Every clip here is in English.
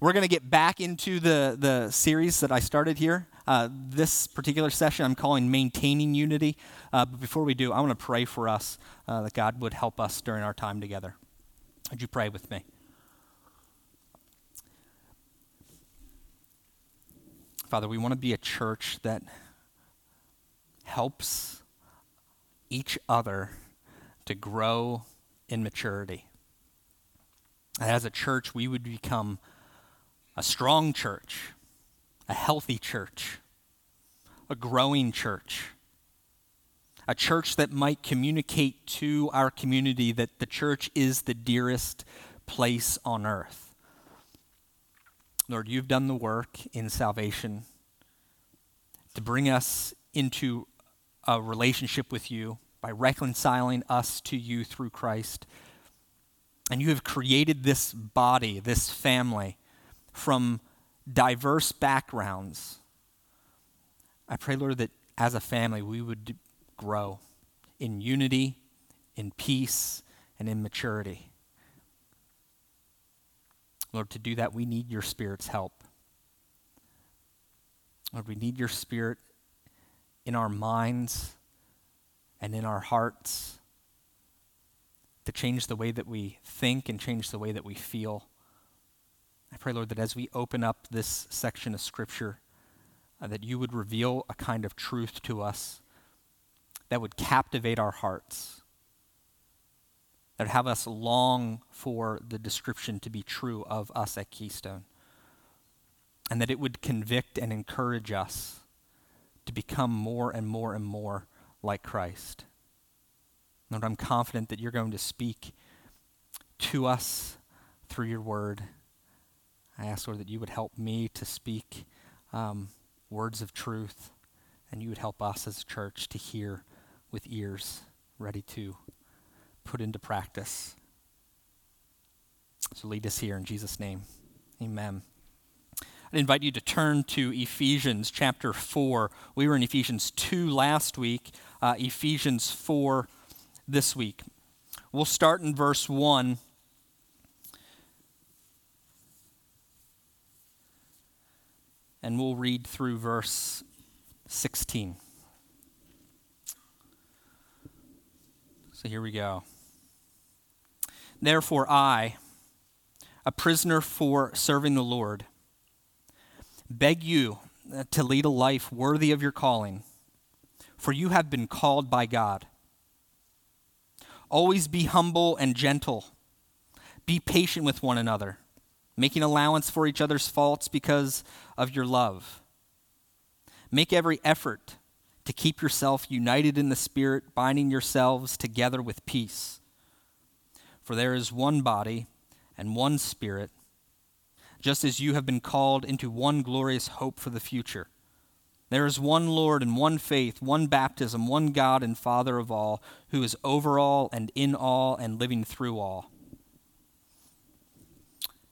We're going to get back into the, the series that I started here. Uh, this particular session I'm calling Maintaining Unity. Uh, but before we do, I want to pray for us uh, that God would help us during our time together. Would you pray with me? Father, we want to be a church that helps each other to grow in maturity. As a church, we would become a strong church, a healthy church, a growing church, a church that might communicate to our community that the church is the dearest place on earth. Lord, you've done the work in salvation to bring us into a relationship with you by reconciling us to you through Christ. And you have created this body, this family, from diverse backgrounds. I pray, Lord, that as a family we would grow in unity, in peace, and in maturity. Lord, to do that, we need your Spirit's help. Lord, we need your Spirit in our minds and in our hearts to change the way that we think and change the way that we feel. Pray, Lord, that as we open up this section of Scripture, uh, that you would reveal a kind of truth to us that would captivate our hearts, that would have us long for the description to be true of us at Keystone, and that it would convict and encourage us to become more and more and more like Christ. Lord, I'm confident that you're going to speak to us through your word. I ask, Lord, that you would help me to speak um, words of truth, and you would help us as a church to hear with ears ready to put into practice. So lead us here in Jesus' name. Amen. I'd invite you to turn to Ephesians chapter 4. We were in Ephesians 2 last week, uh, Ephesians 4 this week. We'll start in verse 1. And we'll read through verse 16. So here we go. Therefore, I, a prisoner for serving the Lord, beg you to lead a life worthy of your calling, for you have been called by God. Always be humble and gentle. Be patient with one another, making allowance for each other's faults because of your love. Make every effort to keep yourself united in the Spirit, binding yourselves together with peace. For there is one body and one Spirit, just as you have been called into one glorious hope for the future. There is one Lord and one faith, one baptism, one God and Father of all, who is over all and in all and living through all.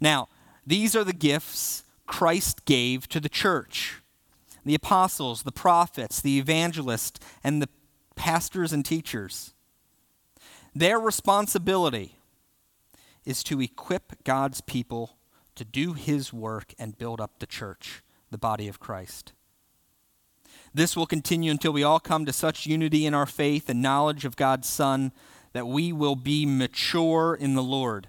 Now, these are the gifts Christ gave to the church the apostles, the prophets, the evangelists, and the pastors and teachers. Their responsibility is to equip God's people to do his work and build up the church, the body of Christ. This will continue until we all come to such unity in our faith and knowledge of God's Son that we will be mature in the Lord,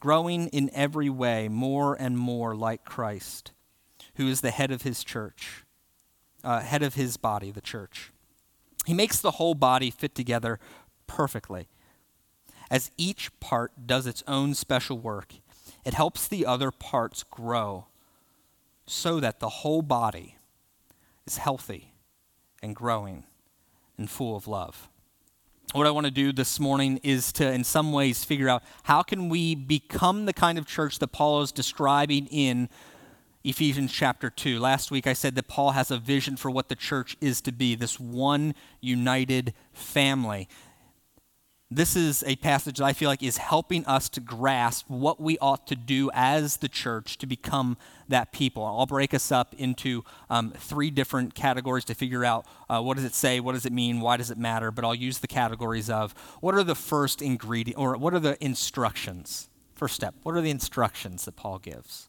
Growing in every way more and more like Christ, who is the head of his church, uh, head of his body, the church. He makes the whole body fit together perfectly. As each part does its own special work, it helps the other parts grow so that the whole body is healthy and growing and full of love what I want to do this morning is to, in some ways, figure out how can we become the kind of church that Paul is describing in Ephesians chapter 2. Last week I said that Paul has a vision for what the church is to be this one united family this is a passage that I feel like is helping us to grasp what we ought to do as the church to become that people. I'll break us up into um, three different categories to figure out uh, what does it say, what does it mean, why does it matter. But I'll use the categories of what are the first ingredient or what are the instructions. First step. What are the instructions that Paul gives?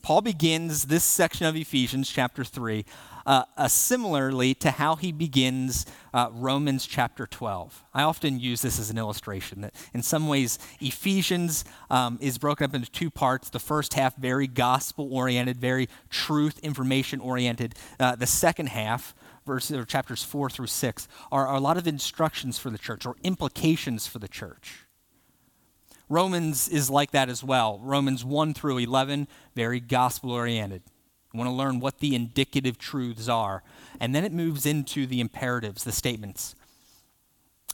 Paul begins this section of Ephesians, chapter 3, uh, uh, similarly to how he begins uh, Romans chapter 12. I often use this as an illustration that in some ways Ephesians um, is broken up into two parts. The first half, very gospel oriented, very truth information oriented. Uh, the second half, verses or chapters 4 through 6, are, are a lot of instructions for the church or implications for the church. Romans is like that as well. Romans 1 through 11, very gospel oriented. We want to learn what the indicative truths are. And then it moves into the imperatives, the statements.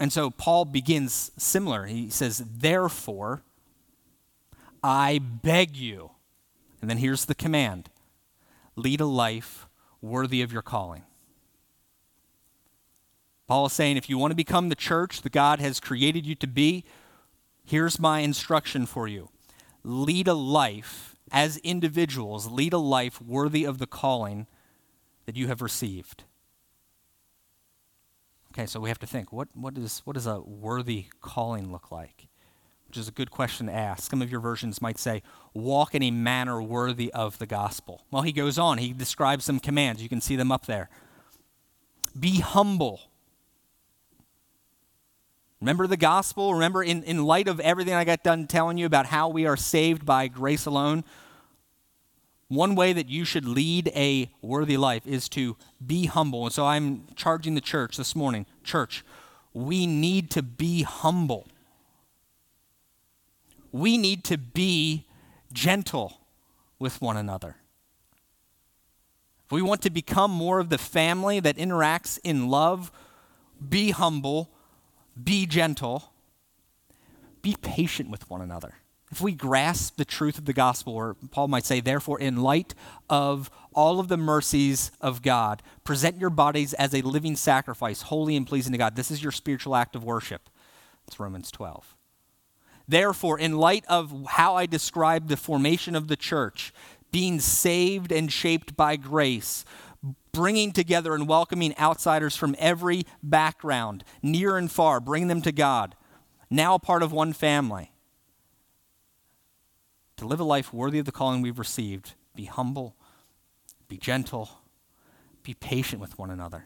And so Paul begins similar. He says, Therefore, I beg you. And then here's the command lead a life worthy of your calling. Paul is saying, if you want to become the church that God has created you to be, Here's my instruction for you lead a life as individuals, lead a life worthy of the calling that you have received. Okay, so we have to think what, what, is, what does a worthy calling look like? Which is a good question to ask. Some of your versions might say, walk in a manner worthy of the gospel. Well, he goes on, he describes some commands. You can see them up there. Be humble Remember the gospel? Remember, in, in light of everything I got done telling you about how we are saved by grace alone, one way that you should lead a worthy life is to be humble. And so I'm charging the church this morning church, we need to be humble. We need to be gentle with one another. If we want to become more of the family that interacts in love, be humble be gentle, be patient with one another. If we grasp the truth of the gospel, or Paul might say, therefore, in light of all of the mercies of God, present your bodies as a living sacrifice, holy and pleasing to God. This is your spiritual act of worship. It's Romans 12. Therefore, in light of how I described the formation of the church, being saved and shaped by grace, bringing together and welcoming outsiders from every background, near and far, bring them to God, now part of one family. To live a life worthy of the calling we've received, be humble, be gentle, be patient with one another.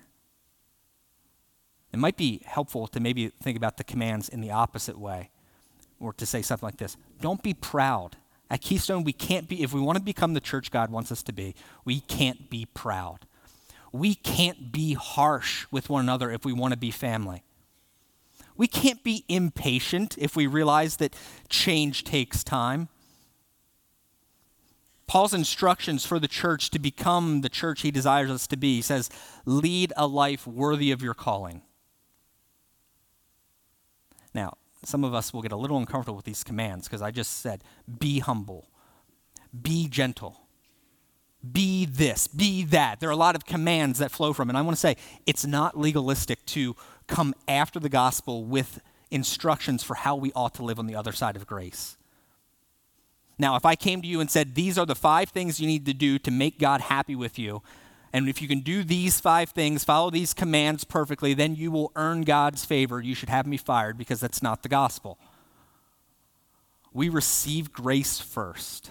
It might be helpful to maybe think about the commands in the opposite way, or to say something like this Don't be proud. At Keystone, we can't be, if we want to become the church God wants us to be, we can't be proud we can't be harsh with one another if we want to be family. We can't be impatient if we realize that change takes time. Paul's instructions for the church to become the church he desires us to be he says, lead a life worthy of your calling. Now, some of us will get a little uncomfortable with these commands because I just said, be humble, be gentle, be this, be that. There are a lot of commands that flow from it. And I want to say it's not legalistic to come after the gospel with instructions for how we ought to live on the other side of grace. Now, if I came to you and said, These are the five things you need to do to make God happy with you, and if you can do these five things, follow these commands perfectly, then you will earn God's favor. You should have me fired because that's not the gospel. We receive grace first.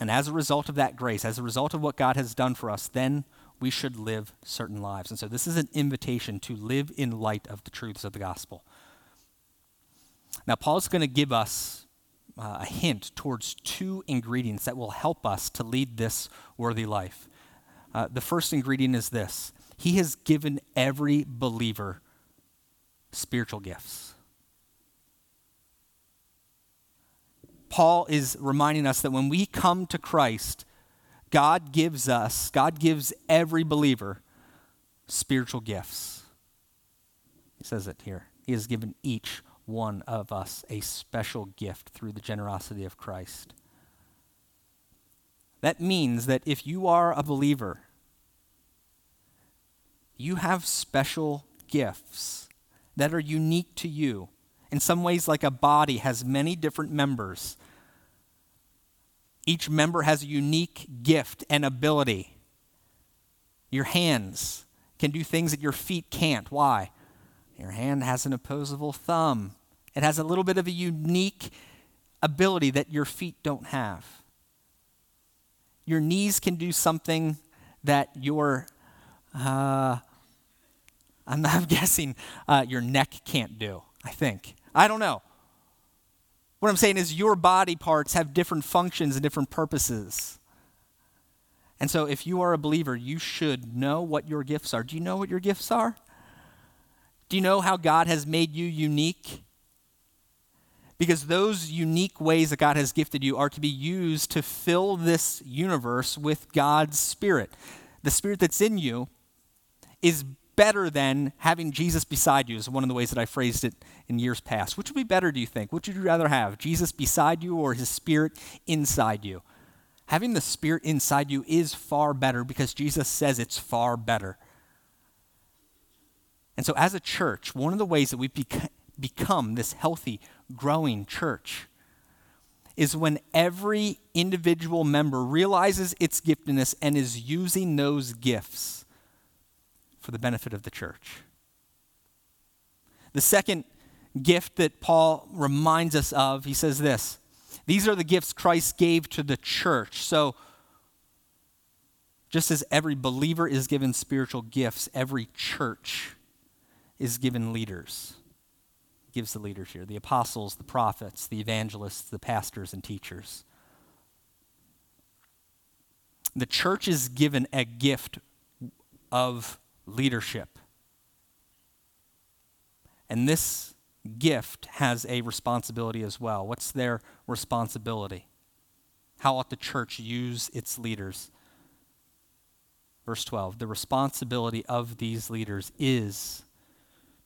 And as a result of that grace, as a result of what God has done for us, then we should live certain lives. And so this is an invitation to live in light of the truths of the gospel. Now, Paul's going to give us uh, a hint towards two ingredients that will help us to lead this worthy life. Uh, the first ingredient is this He has given every believer spiritual gifts. Paul is reminding us that when we come to Christ, God gives us, God gives every believer spiritual gifts. He says it here. He has given each one of us a special gift through the generosity of Christ. That means that if you are a believer, you have special gifts that are unique to you. In some ways, like a body has many different members. Each member has a unique gift and ability. Your hands can do things that your feet can't. Why? Your hand has an opposable thumb. It has a little bit of a unique ability that your feet don't have. Your knees can do something that your, uh, I'm, I'm guessing, uh, your neck can't do, I think. I don't know. What I'm saying is, your body parts have different functions and different purposes. And so, if you are a believer, you should know what your gifts are. Do you know what your gifts are? Do you know how God has made you unique? Because those unique ways that God has gifted you are to be used to fill this universe with God's Spirit. The Spirit that's in you is better than having Jesus beside you, is one of the ways that I phrased it in years past. Which would be better, do you think? Which would you rather have, Jesus beside you or his Spirit inside you? Having the Spirit inside you is far better because Jesus says it's far better. And so, as a church, one of the ways that we bec- become this healthy, growing church is when every individual member realizes its giftedness and is using those gifts for the benefit of the church. The second gift that Paul reminds us of, he says this These are the gifts Christ gave to the church. So, just as every believer is given spiritual gifts, every church is given leaders gives the leaders here the apostles, the prophets, the evangelists, the pastors, and teachers. The church is given a gift of leadership. And this gift has a responsibility as well. What's their responsibility? How ought the church use its leaders? Verse 12 The responsibility of these leaders is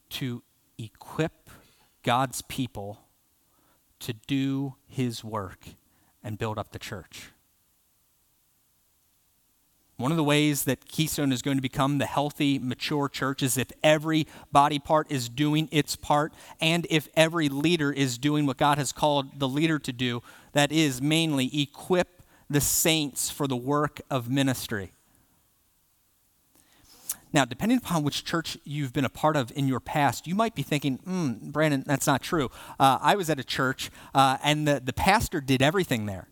to equip God's people to do his work and build up the church. One of the ways that Keystone is going to become the healthy, mature church is if every body part is doing its part and if every leader is doing what God has called the leader to do, that is, mainly equip the saints for the work of ministry. Now, depending upon which church you've been a part of in your past, you might be thinking, hmm, Brandon, that's not true. Uh, I was at a church, uh, and the, the pastor did everything there.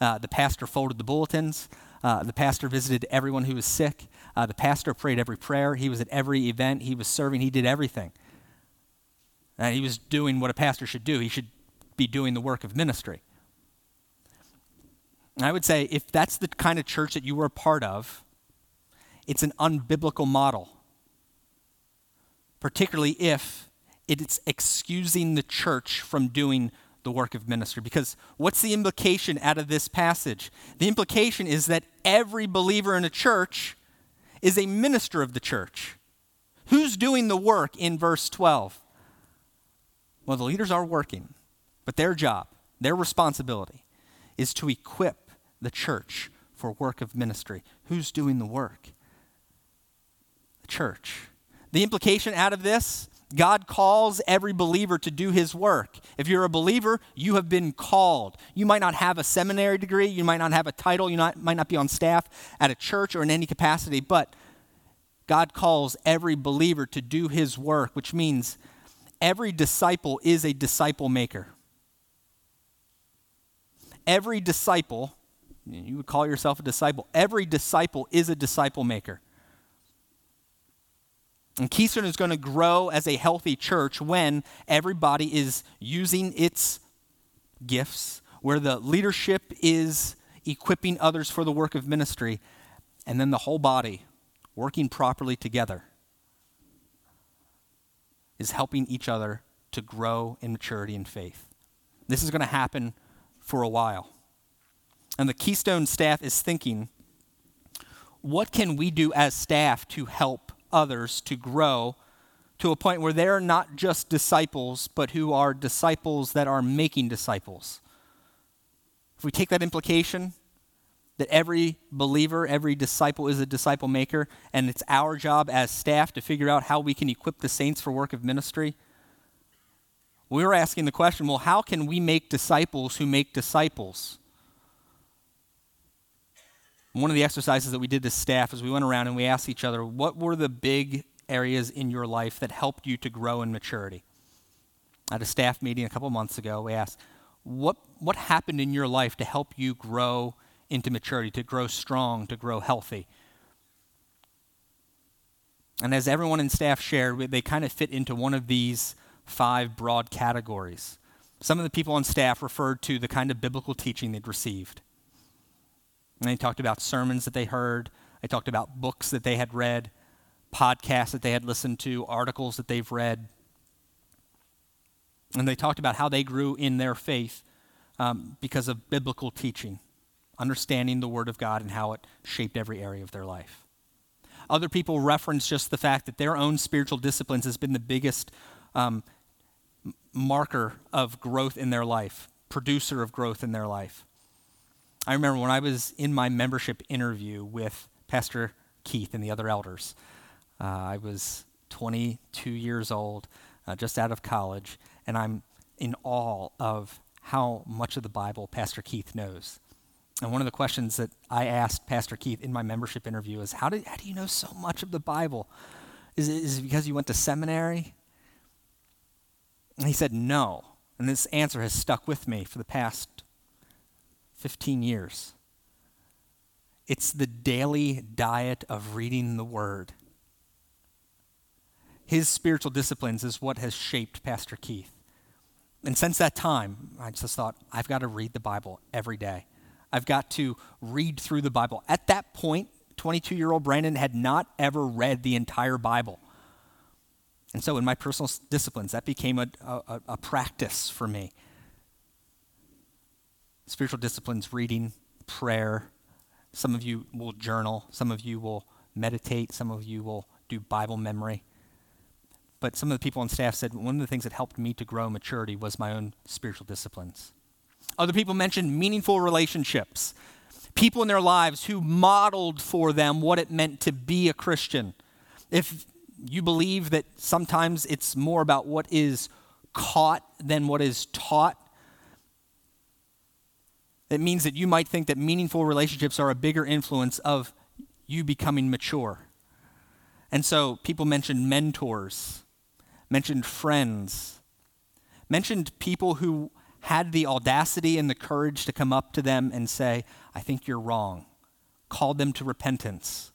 Uh, the pastor folded the bulletins. Uh, the pastor visited everyone who was sick. Uh, the pastor prayed every prayer. He was at every event. He was serving. He did everything. And he was doing what a pastor should do. He should be doing the work of ministry. And I would say if that's the kind of church that you were a part of, it's an unbiblical model, particularly if it's excusing the church from doing the work of ministry. Because what's the implication out of this passage? The implication is that every believer in a church is a minister of the church. Who's doing the work in verse 12? Well, the leaders are working, but their job, their responsibility, is to equip the church for work of ministry. Who's doing the work? The church. The implication out of this God calls every believer to do his work. If you're a believer, you have been called. You might not have a seminary degree, you might not have a title, you not, might not be on staff at a church or in any capacity, but God calls every believer to do his work, which means every disciple is a disciple maker. Every disciple, you would call yourself a disciple, every disciple is a disciple maker. And Keystone is going to grow as a healthy church when everybody is using its gifts, where the leadership is equipping others for the work of ministry, and then the whole body working properly together is helping each other to grow in maturity and faith. This is going to happen for a while. And the Keystone staff is thinking, what can we do as staff to help others to grow to a point where they're not just disciples, but who are disciples that are making disciples? If we take that implication, that every believer, every disciple is a disciple maker, and it's our job as staff to figure out how we can equip the saints for work of ministry. We were asking the question well, how can we make disciples who make disciples? One of the exercises that we did to staff is we went around and we asked each other, what were the big areas in your life that helped you to grow in maturity? At a staff meeting a couple months ago, we asked, what, what happened in your life to help you grow into maturity, to grow strong, to grow healthy? And as everyone in staff shared, they kind of fit into one of these five broad categories. Some of the people on staff referred to the kind of biblical teaching they'd received. And they talked about sermons that they heard. They talked about books that they had read, podcasts that they had listened to, articles that they've read. And they talked about how they grew in their faith um, because of biblical teaching, understanding the Word of God and how it shaped every area of their life. Other people reference just the fact that their own spiritual disciplines has been the biggest um, marker of growth in their life, producer of growth in their life. I remember when I was in my membership interview with Pastor Keith and the other elders. Uh, I was 22 years old, uh, just out of college, and I'm in awe of how much of the Bible Pastor Keith knows. And one of the questions that I asked Pastor Keith in my membership interview is, How do, how do you know so much of the Bible? Is it, is it because you went to seminary? And he said, No. And this answer has stuck with me for the past 15 years. It's the daily diet of reading the Word. His spiritual disciplines is what has shaped Pastor Keith. And since that time, I just thought, I've got to read the Bible every day. I've got to read through the Bible. At that point, 22 year old Brandon had not ever read the entire Bible. And so, in my personal disciplines, that became a, a, a practice for me spiritual disciplines reading, prayer. Some of you will journal, some of you will meditate, some of you will do Bible memory. But some of the people on staff said one of the things that helped me to grow maturity was my own spiritual disciplines. Other people mentioned meaningful relationships, people in their lives who modeled for them what it meant to be a Christian. If you believe that sometimes it's more about what is caught than what is taught, it means that you might think that meaningful relationships are a bigger influence of you becoming mature. And so people mentioned mentors, mentioned friends, mentioned people who had the audacity and the courage to come up to them and say, I think you're wrong, called them to repentance,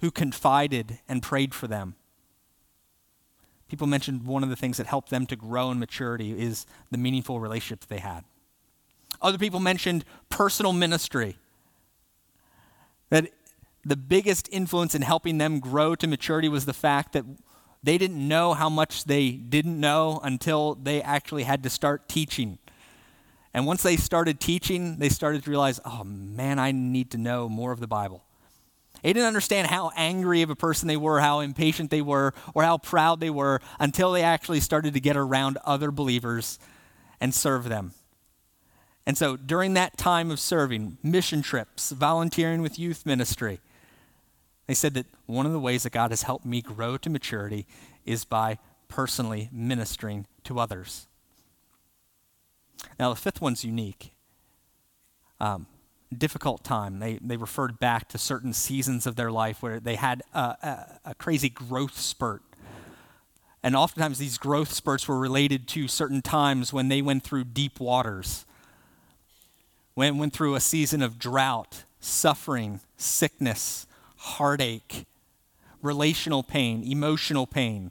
who confided and prayed for them. People mentioned one of the things that helped them to grow in maturity is the meaningful relationships they had. Other people mentioned personal ministry. That the biggest influence in helping them grow to maturity was the fact that they didn't know how much they didn't know until they actually had to start teaching. And once they started teaching, they started to realize, oh man, I need to know more of the Bible. They didn't understand how angry of a person they were, how impatient they were, or how proud they were until they actually started to get around other believers and serve them. And so during that time of serving, mission trips, volunteering with youth ministry, they said that one of the ways that God has helped me grow to maturity is by personally ministering to others. Now, the fifth one's unique. Um, difficult time. They, they referred back to certain seasons of their life where they had a, a, a crazy growth spurt. And oftentimes, these growth spurts were related to certain times when they went through deep waters went, went through a season of drought, suffering, sickness, heartache, relational pain, emotional pain.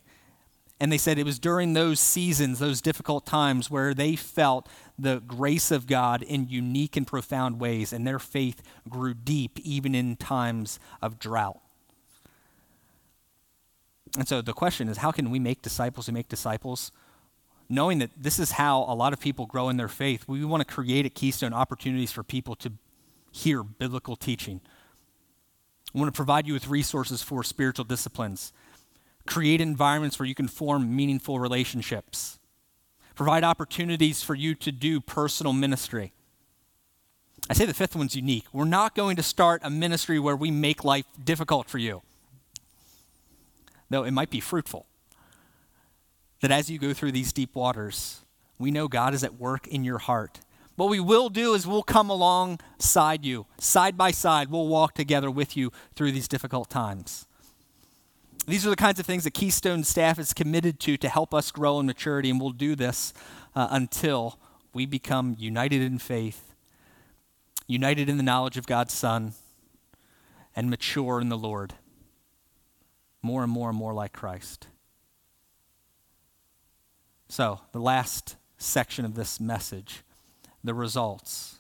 And they said it was during those seasons, those difficult times, where they felt the grace of God in unique and profound ways, and their faith grew deep even in times of drought. And so the question is how can we make disciples who make disciples? Knowing that this is how a lot of people grow in their faith, we want to create at Keystone opportunities for people to hear biblical teaching. We want to provide you with resources for spiritual disciplines create environments where you can form meaningful relationships, provide opportunities for you to do personal ministry. I say the fifth one's unique. We're not going to start a ministry where we make life difficult for you, though it might be fruitful. That as you go through these deep waters, we know God is at work in your heart. What we will do is we'll come alongside you, side by side. We'll walk together with you through these difficult times. These are the kinds of things that Keystone staff is committed to to help us grow in maturity, and we'll do this uh, until we become united in faith, united in the knowledge of God's Son, and mature in the Lord. More and more and more like Christ. So, the last section of this message the results.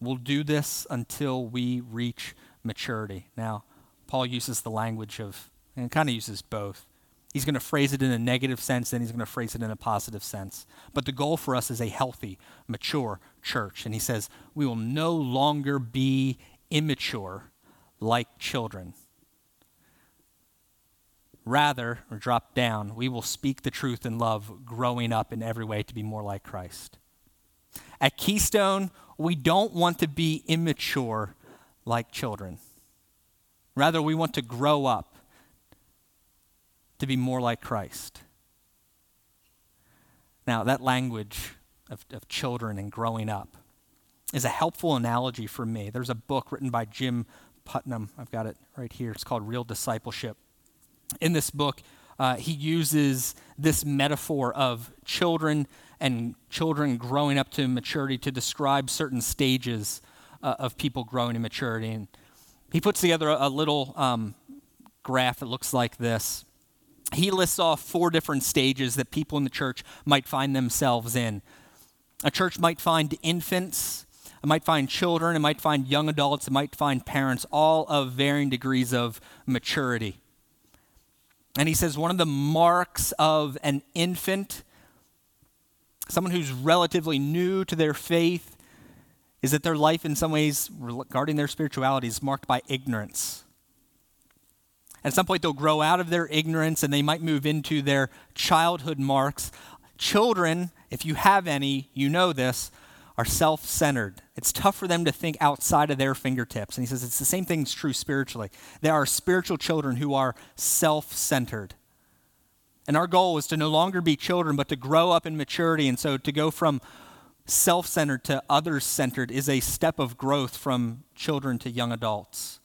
We'll do this until we reach maturity. Now, Paul uses the language of and kind of uses both. He's going to phrase it in a negative sense, then he's going to phrase it in a positive sense. But the goal for us is a healthy, mature church. And he says, we will no longer be immature like children. Rather, or drop down, we will speak the truth in love, growing up in every way to be more like Christ. At Keystone, we don't want to be immature like children. Rather, we want to grow up to be more like Christ. Now, that language of, of children and growing up is a helpful analogy for me. There's a book written by Jim Putman. I've got it right here. It's called Real Discipleship. In this book, uh, he uses this metaphor of children and children growing up to maturity to describe certain stages uh, of people growing in maturity. And he puts together a, a little um, graph that looks like this he lists off four different stages that people in the church might find themselves in. A church might find infants, it might find children, it might find young adults, it might find parents, all of varying degrees of maturity. And he says one of the marks of an infant, someone who's relatively new to their faith, is that their life, in some ways, regarding their spirituality, is marked by ignorance. At some point, they'll grow out of their ignorance and they might move into their childhood marks. Children, if you have any, you know this, are self centered. It's tough for them to think outside of their fingertips. And he says it's the same thing is true spiritually. There are spiritual children who are self centered. And our goal is to no longer be children, but to grow up in maturity. And so to go from self centered to others centered is a step of growth from children to young adults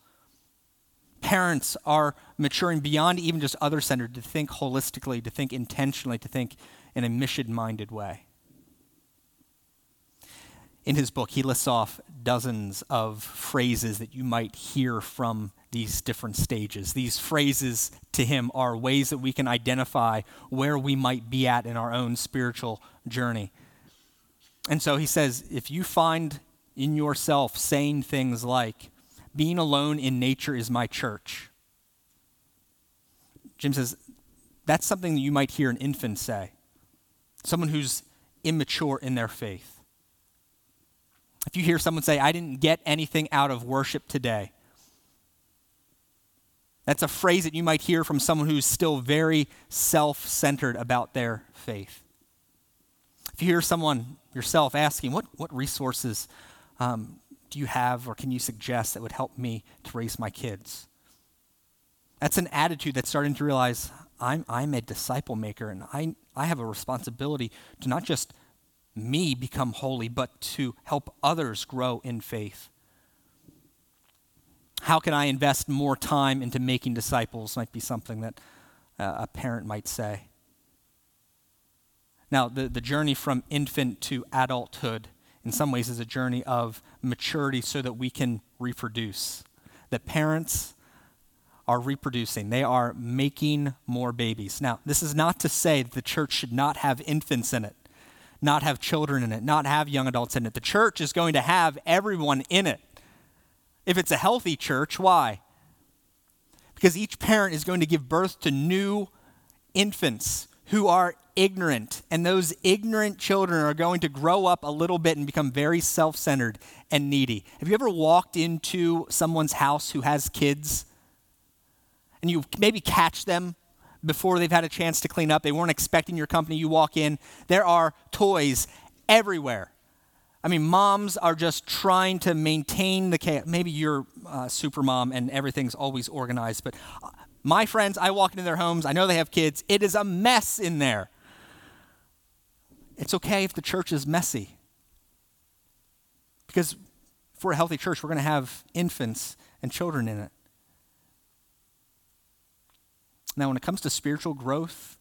parents are maturing beyond even just other centered to think holistically, to think intentionally, to think in a mission minded way. In his book, he lists off dozens of phrases that you might hear from these different stages. These phrases to him are ways that we can identify where we might be at in our own spiritual journey. And so he says if you find in yourself saying things like, being alone in nature is my church. Jim says, that's something that you might hear an infant say, someone who's immature in their faith. If you hear someone say, I didn't get anything out of worship today, that's a phrase that you might hear from someone who's still very self centered about their faith. If you hear someone yourself asking, What, what resources um, do you have or can you suggest that would help me to raise my kids? That's an attitude that's starting to realize I'm, I'm a disciple maker and I, I have a responsibility to not just me become holy, but to help others grow in faith. How can I invest more time into making disciples? Might be something that uh, a parent might say. Now, the, the journey from infant to adulthood in some ways is a journey of maturity so that we can reproduce. That parents are reproducing, they are making more babies. Now, this is not to say that the church should not have infants in it, not have children in it, not have young adults in it. The church is going to have everyone in it. If it's a healthy church, why? Because each parent is going to give birth to new infants who are ignorant. And those ignorant children are going to grow up a little bit and become very self centered and needy. Have you ever walked into someone's house who has kids and you maybe catch them before they've had a chance to clean up? They weren't expecting your company. You walk in, there are toys everywhere. I mean, moms are just trying to maintain the chaos. Maybe you're uh, super mom and everything's always organized, but uh, my friends, I walk into their homes, I know they have kids, it is a mess in there. It's okay if the church is messy. Because for a healthy church, we're going to have infants and children in it. Now, when it comes to spiritual growth,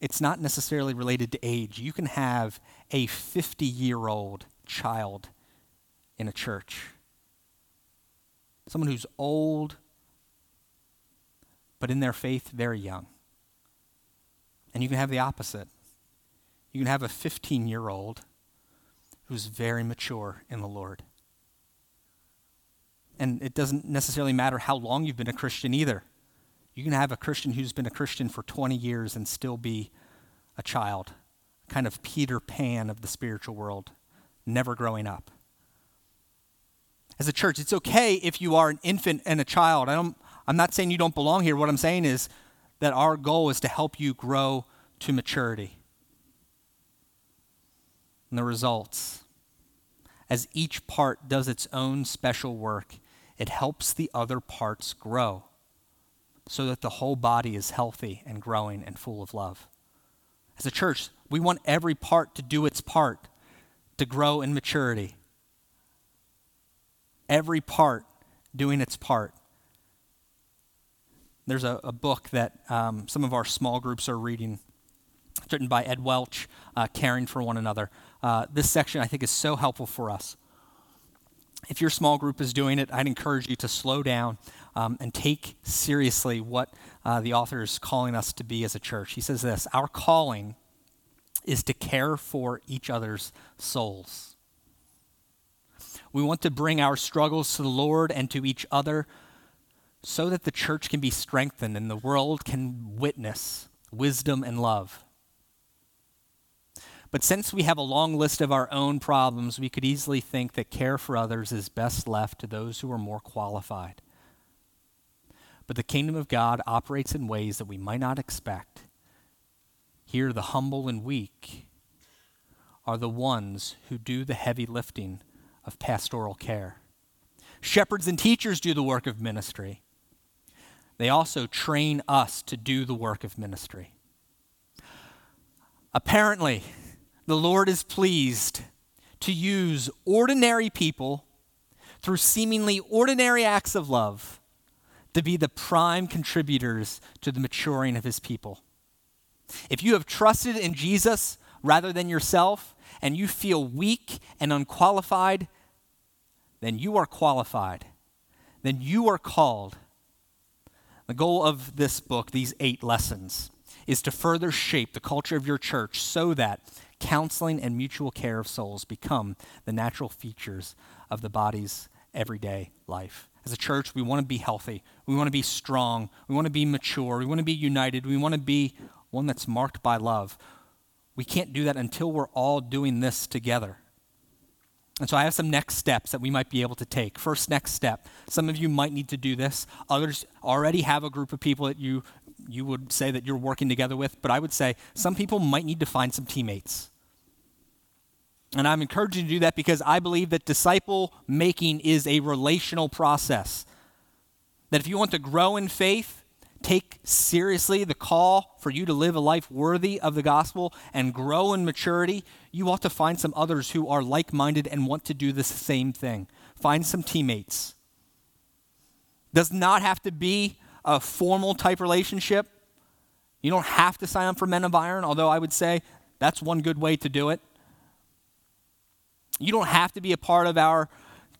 it's not necessarily related to age. You can have a 50 year old child in a church, someone who's old, but in their faith, very young. And you can have the opposite. You can have a 15 year old who's very mature in the Lord. And it doesn't necessarily matter how long you've been a Christian either. You can have a Christian who's been a Christian for 20 years and still be a child, kind of Peter Pan of the spiritual world, never growing up. As a church, it's okay if you are an infant and a child. I don't, I'm not saying you don't belong here. What I'm saying is that our goal is to help you grow to maturity and the results. As each part does its own special work, it helps the other parts grow so that the whole body is healthy and growing and full of love. As a church, we want every part to do its part to grow in maturity. Every part doing its part. There's a, a book that um, some of our small groups are reading it's written by Ed Welch, uh, Caring for One Another. Uh, this section I think is so helpful for us. If your small group is doing it, I'd encourage you to slow down um, and take seriously what uh, the author is calling us to be as a church. He says this Our calling is to care for each other's souls. We want to bring our struggles to the Lord and to each other so that the church can be strengthened and the world can witness wisdom and love. But since we have a long list of our own problems, we could easily think that care for others is best left to those who are more qualified. But the kingdom of God operates in ways that we might not expect. Here, the humble and weak are the ones who do the heavy lifting of pastoral care. Shepherds and teachers do the work of ministry. They also train us to do the work of ministry. Apparently, the Lord is pleased to use ordinary people through seemingly ordinary acts of love to be the prime contributors to the maturing of his people. If you have trusted in Jesus rather than yourself and you feel weak and unqualified, then you are qualified. Then you are called. The goal of this book, these eight lessons, is to further shape the culture of your church so that counseling and mutual care of souls become the natural features of the body's everyday life. As a church, we want to be healthy. We want to be strong. We want to be mature. We want to be united. We want to be one that's marked by love. We can't do that until we're all doing this together. And so I have some next steps that we might be able to take. First, next step. Some of you might need to do this. Others already have a group of people that you you would say that you're working together with, but I would say some people might need to find some teammates. And I'm encouraging you to do that because I believe that disciple making is a relational process. That if you want to grow in faith, take seriously the call for you to live a life worthy of the gospel and grow in maturity, you ought to find some others who are like minded and want to do the same thing. Find some teammates. Does not have to be a formal type relationship. You don't have to sign up for Men of Iron, although I would say that's one good way to do it. You don't have to be a part of our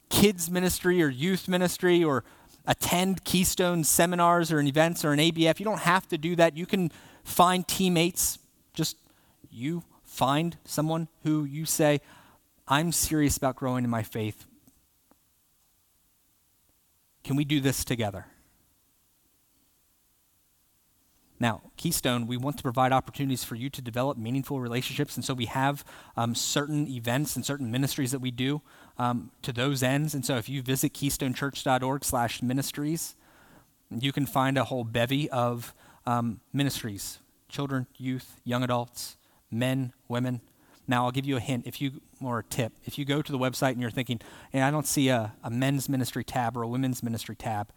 kids' ministry or youth ministry or attend Keystone seminars or events or an ABF. You don't have to do that. You can find teammates. Just you find someone who you say, I'm serious about growing in my faith. Can we do this together? Now, Keystone, we want to provide opportunities for you to develop meaningful relationships, and so we have um, certain events and certain ministries that we do um, to those ends. And so, if you visit keystonechurch.org/ministries, you can find a whole bevy of um, ministries: children, youth, young adults, men, women. Now, I'll give you a hint, if you or a tip. If you go to the website and you're thinking, "Hey, I don't see a, a men's ministry tab or a women's ministry tab,"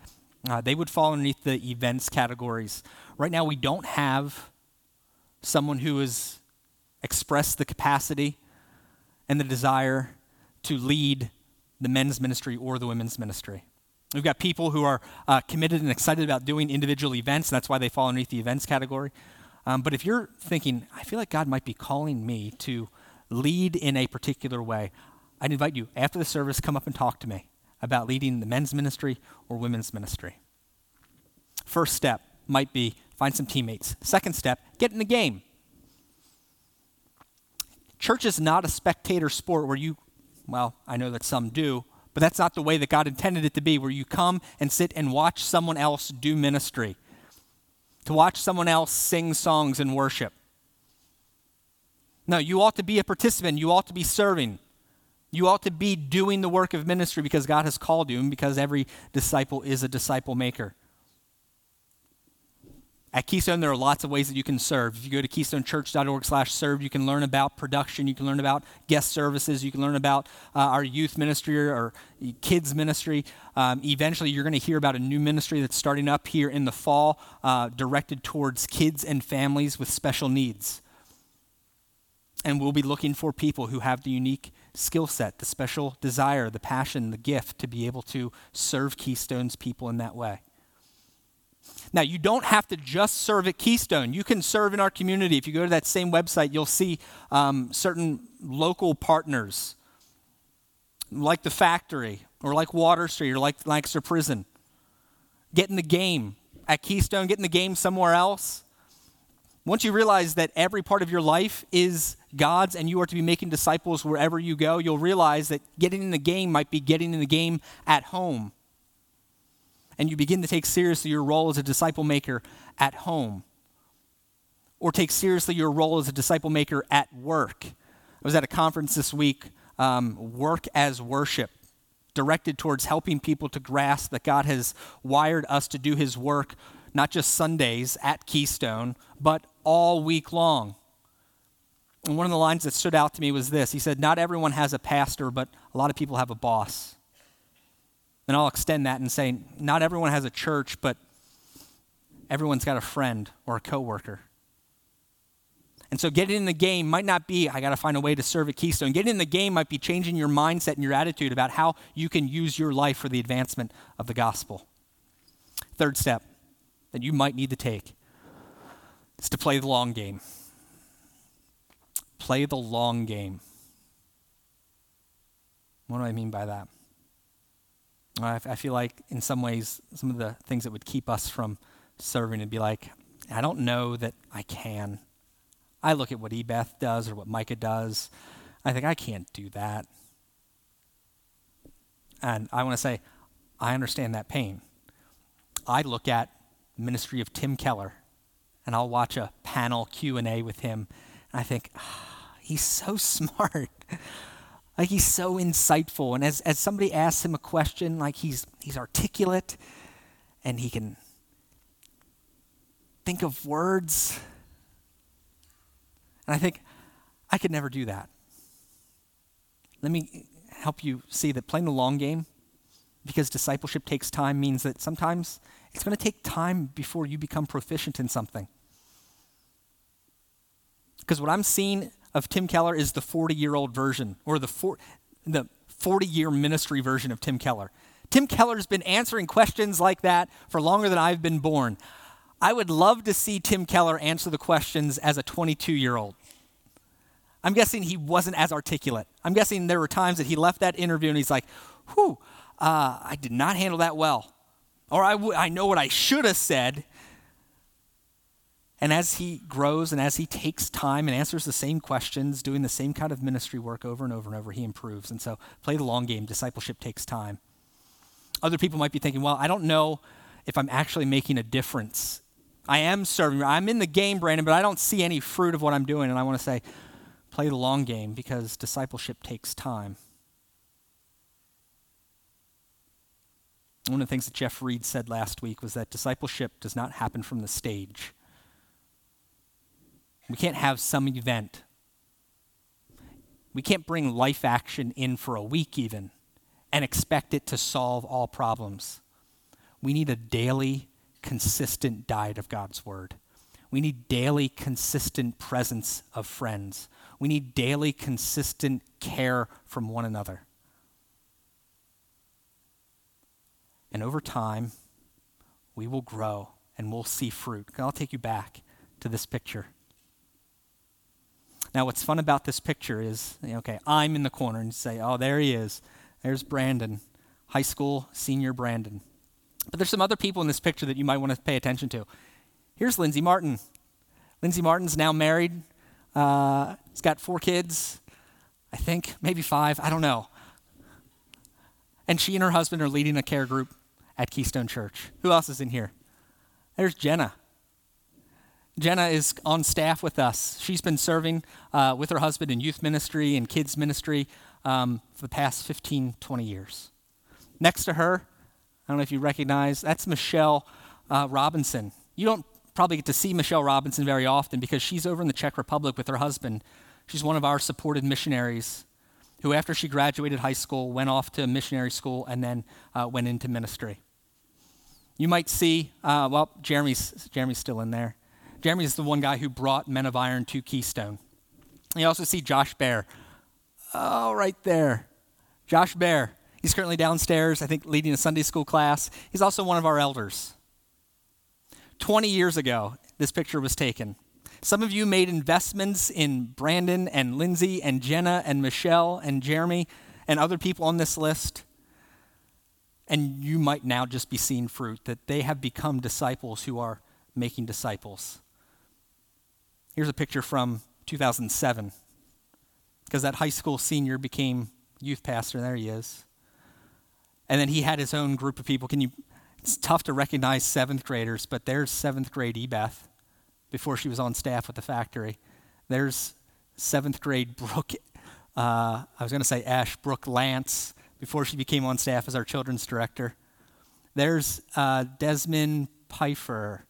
uh, they would fall underneath the events categories. Right now, we don't have someone who has expressed the capacity and the desire to lead the men's ministry or the women's ministry. We've got people who are uh, committed and excited about doing individual events, and that's why they fall underneath the events category. Um, but if you're thinking, I feel like God might be calling me to lead in a particular way, I'd invite you after the service, come up and talk to me about leading the men's ministry or women's ministry. First step might be find some teammates. Second step, get in the game. Church is not a spectator sport where you, well, I know that some do, but that's not the way that God intended it to be, where you come and sit and watch someone else do ministry, to watch someone else sing songs and worship. No, you ought to be a participant. You ought to be serving. You ought to be doing the work of ministry because God has called you and because every disciple is a disciple maker. At Keystone, there are lots of ways that you can serve. If you go to keystonechurch.org slash serve, you can learn about production, you can learn about guest services, you can learn about uh, our youth ministry or kids ministry. Um, eventually, you're going to hear about a new ministry that's starting up here in the fall uh, directed towards kids and families with special needs. And we'll be looking for people who have the unique skill set, the special desire, the passion, the gift to be able to serve Keystone's people in that way. Now, you don't have to just serve at Keystone. You can serve in our community. If you go to that same website, you'll see um, certain local partners, like the factory, or like Water Street, or like Lancaster Prison. Get in the game at Keystone, get in the game somewhere else. Once you realize that every part of your life is God's and you are to be making disciples wherever you go, you'll realize that getting in the game might be getting in the game at home. And you begin to take seriously your role as a disciple maker at home. Or take seriously your role as a disciple maker at work. I was at a conference this week, um, Work as Worship, directed towards helping people to grasp that God has wired us to do his work not just Sundays at Keystone, but all week long. And one of the lines that stood out to me was this He said, Not everyone has a pastor, but a lot of people have a boss. And I'll extend that and say, Not everyone has a church, but everyone's got a friend or a coworker. And so getting in the game might not be, I got to find a way to serve at Keystone. Getting in the game might be changing your mindset and your attitude about how you can use your life for the advancement of the gospel. Third step that you might need to take is to play the long game. Play the long game. What do I mean by that? I, I feel like, in some ways, some of the things that would keep us from serving would be like, I don't know that I can. I look at what Ebeth does or what Micah does. I think I can't do that. And I want to say, I understand that pain. I look at ministry of Tim Keller, and I'll watch a panel Q&A with him, and I think, oh, he's so smart. like he's so insightful. And as, as somebody asks him a question, like he's, he's articulate and he can think of words. And I think, I could never do that. Let me help you see that playing the long game, because discipleship takes time, means that sometimes it's going to take time before you become proficient in something. Because what I'm seeing of Tim Keller is the 40 year old version, or the, for, the 40 year ministry version of Tim Keller. Tim Keller's been answering questions like that for longer than I've been born. I would love to see Tim Keller answer the questions as a 22 year old. I'm guessing he wasn't as articulate. I'm guessing there were times that he left that interview and he's like, whew, uh, I did not handle that well Or I, w- I know what I should have said. And as he grows and as he takes time and answers the same questions, doing the same kind of ministry work over and over and over, he improves. And so play the long game. Discipleship takes time. Other people might be thinking, well, I don't know if I'm actually making a difference. I am serving. I'm in the game, Brandon, but I don't see any fruit of what I'm doing. And I want to say, play the long game because discipleship takes time. One of the things that Jeff Reed said last week was that discipleship does not happen from the stage. We can't have some event. We can't bring life action in for a week, even, and expect it to solve all problems. We need a daily, consistent diet of God's Word. We need daily, consistent presence of friends. We need daily, consistent care from one another. And over time, we will grow and we'll see fruit. I'll take you back to this picture. Now, what's fun about this picture is, okay, I'm in the corner and say, oh, there he is. There's Brandon, high school senior Brandon. But there's some other people in this picture that you might want to pay attention to. Here's Lindsay Martin. Lindsay Martin's now married. Uh, he's got four kids, I think, maybe five, I don't know. And she and her husband are leading a care group at Keystone Church. Who else is in here? There's Jenna. Jenna is on staff with us. She's been serving uh, with her husband in youth ministry and kids ministry um, for the past 15, 20 years. Next to her, I don't know if you recognize, that's Michelle uh, Robinson. You don't probably get to see Michelle Robinson very often because she's over in the Czech Republic with her husband. She's one of our supported missionaries who, after she graduated high school, went off to missionary school and then uh, went into ministry. You might see, uh, well, Jeremy's, Jeremy's still in there. Jeremy's the one guy who brought Men of Iron to Keystone. You also see Josh Bear. Oh, right there. Josh Bear. He's currently downstairs, I think, leading a Sunday school class. He's also one of our elders. 20 years ago, this picture was taken. Some of you made investments in Brandon and Lindsay and Jenna and Michelle and Jeremy and other people on this list and you might now just be seeing fruit, that they have become disciples who are making disciples. Here's a picture from 2007, because that high school senior became youth pastor. and There he is. And then he had his own group of people. Can you? It's tough to recognize seventh graders, but there's seventh grade Ebeth before she was on staff with the factory. There's seventh grade Brooke. Uh, I was going to say Ash Brooke Lance before she became on staff as our children's director. There's uh, Desmond Pfeiffer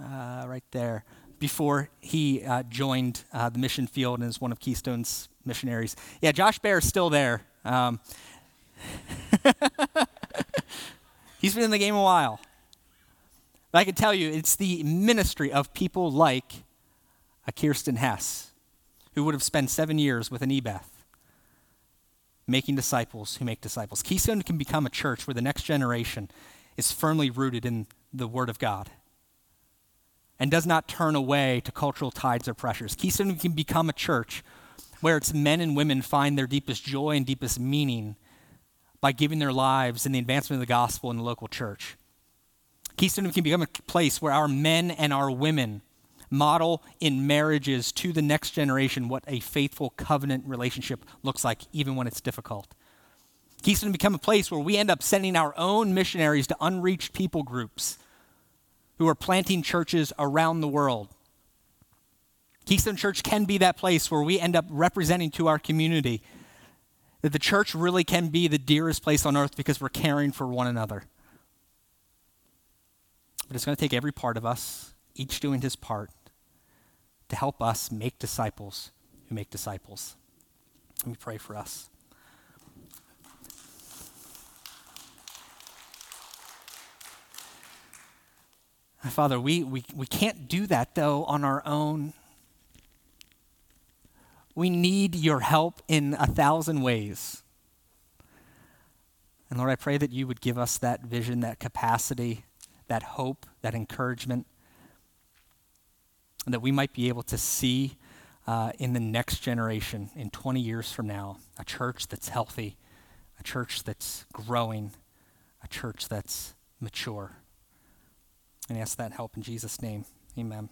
uh, right there before he uh, joined uh, the mission field and is one of Keystone's missionaries. Yeah, Josh Bear is still there. Um, he's been in the game a while. But I can tell you, it's the ministry of people like a Kirsten Hess, who would have spent seven years with an Ebeth making disciples who make disciples. Keystone can become a church where the next generation is firmly rooted in the Word of God and does not turn away to cultural tides or pressures. Keystone can become a church where its men and women find their deepest joy and deepest meaning by giving their lives in the advancement of the gospel in the local church. Keystone can become a place where our men and our women model in marriages to the next generation what a faithful covenant relationship looks like, even when it's difficult. Keystone become a place where we end up sending our own missionaries to unreached people groups who are planting churches around the world. Keystone Church can be that place where we end up representing to our community that the church really can be the dearest place on earth because we're caring for one another. But it's going to take every part of us, each doing his part, to help us make disciples who make disciples. Let me pray for us. Father, we, we, we can't do that, though, on our own. We need your help in a thousand ways. And Lord, I pray that you would give us that vision, that capacity, that hope, that encouragement and that we might be able to see uh, in the next generation, in 20 years from now, a church that's healthy, a church that's growing, a church that's mature. And I ask that help in Jesus' name. Amen.